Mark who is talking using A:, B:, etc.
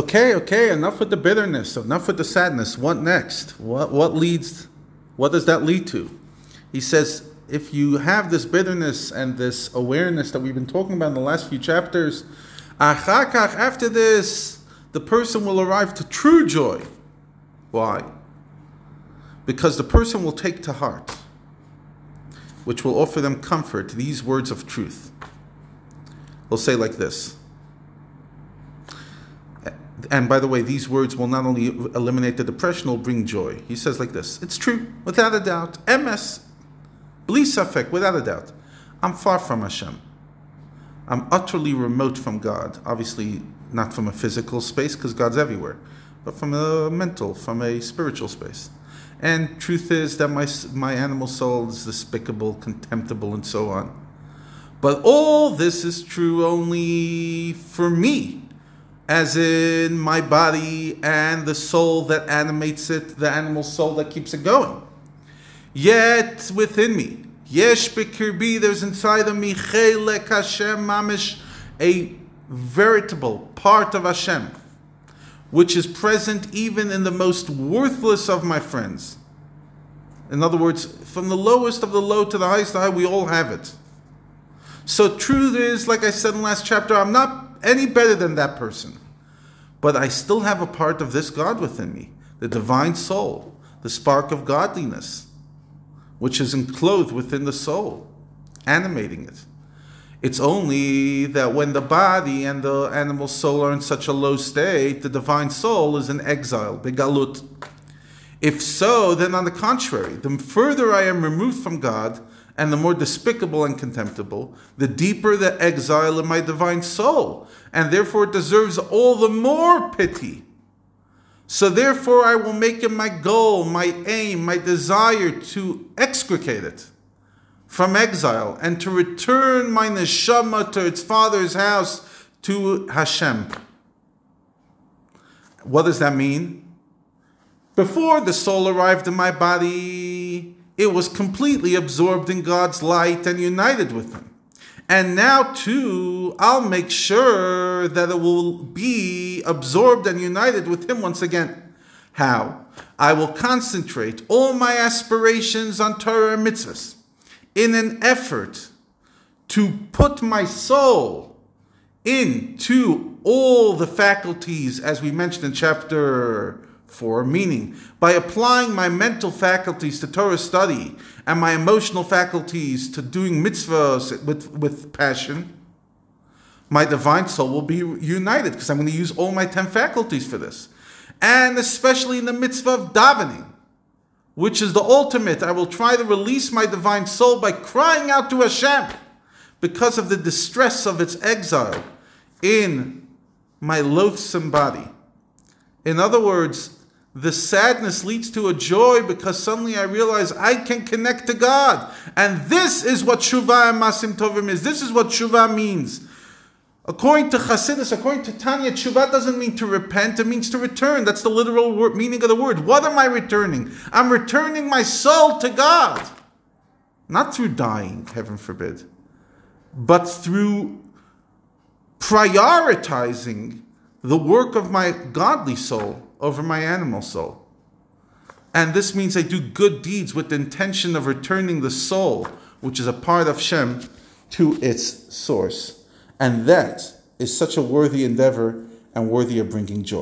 A: Okay, okay, enough with the bitterness, enough with the sadness. What next? What what leads what does that lead to? He says if you have this bitterness and this awareness that we've been talking about in the last few chapters, after this, the person will arrive to true joy. Why? Because the person will take to heart, which will offer them comfort, these words of truth. We'll say like this and by the way, these words will not only eliminate the depression, will bring joy. He says like this It's true, without a doubt. Emes, blisafek, without a doubt. I'm far from Hashem. I'm utterly remote from God. Obviously, not from a physical space, because God's everywhere, but from a mental, from a spiritual space. And truth is that my, my animal soul is despicable, contemptible, and so on. But all this is true only for me as in my body and the soul that animates it, the animal soul that keeps it going. Yet within me, yesh bikirbi, there's inside of me chelek Hashem mamish, a veritable part of Hashem, which is present even in the most worthless of my friends. In other words, from the lowest of the low to the highest high, we all have it. So truth is, like I said in last chapter, I'm not any better than that person. But I still have a part of this God within me, the divine soul, the spark of godliness, which is enclosed within the soul, animating it. It's only that when the body and the animal soul are in such a low state, the divine soul is in exile, begalut. If so, then on the contrary, the further I am removed from God, and the more despicable and contemptible, the deeper the exile in my divine soul, and therefore it deserves all the more pity. So therefore I will make it my goal, my aim, my desire to extricate it from exile and to return my neshama to its father's house to Hashem. What does that mean? Before the soul arrived in my body, it was completely absorbed in God's light and united with Him. And now, too, I'll make sure that it will be absorbed and united with Him once again. How? I will concentrate all my aspirations on Torah and mitzvahs in an effort to put my soul into all the faculties, as we mentioned in chapter for meaning. By applying my mental faculties to Torah study and my emotional faculties to doing mitzvahs with, with passion, my divine soul will be united because I'm going to use all my 10 faculties for this. And especially in the mitzvah of davening, which is the ultimate, I will try to release my divine soul by crying out to Hashem because of the distress of its exile in my loathsome body. In other words, the sadness leads to a joy because suddenly I realize I can connect to God. And this is what Shuvah and Maasim Tovim is. This is what Shuvah means. According to Chassidus, according to Tanya, Shuvah doesn't mean to repent, it means to return. That's the literal word, meaning of the word. What am I returning? I'm returning my soul to God. Not through dying, heaven forbid, but through prioritizing the work of my godly soul over my animal soul. And this means I do good deeds with the intention of returning the soul, which is a part of Shem, to its source. And that is such a worthy endeavor and worthy of bringing joy.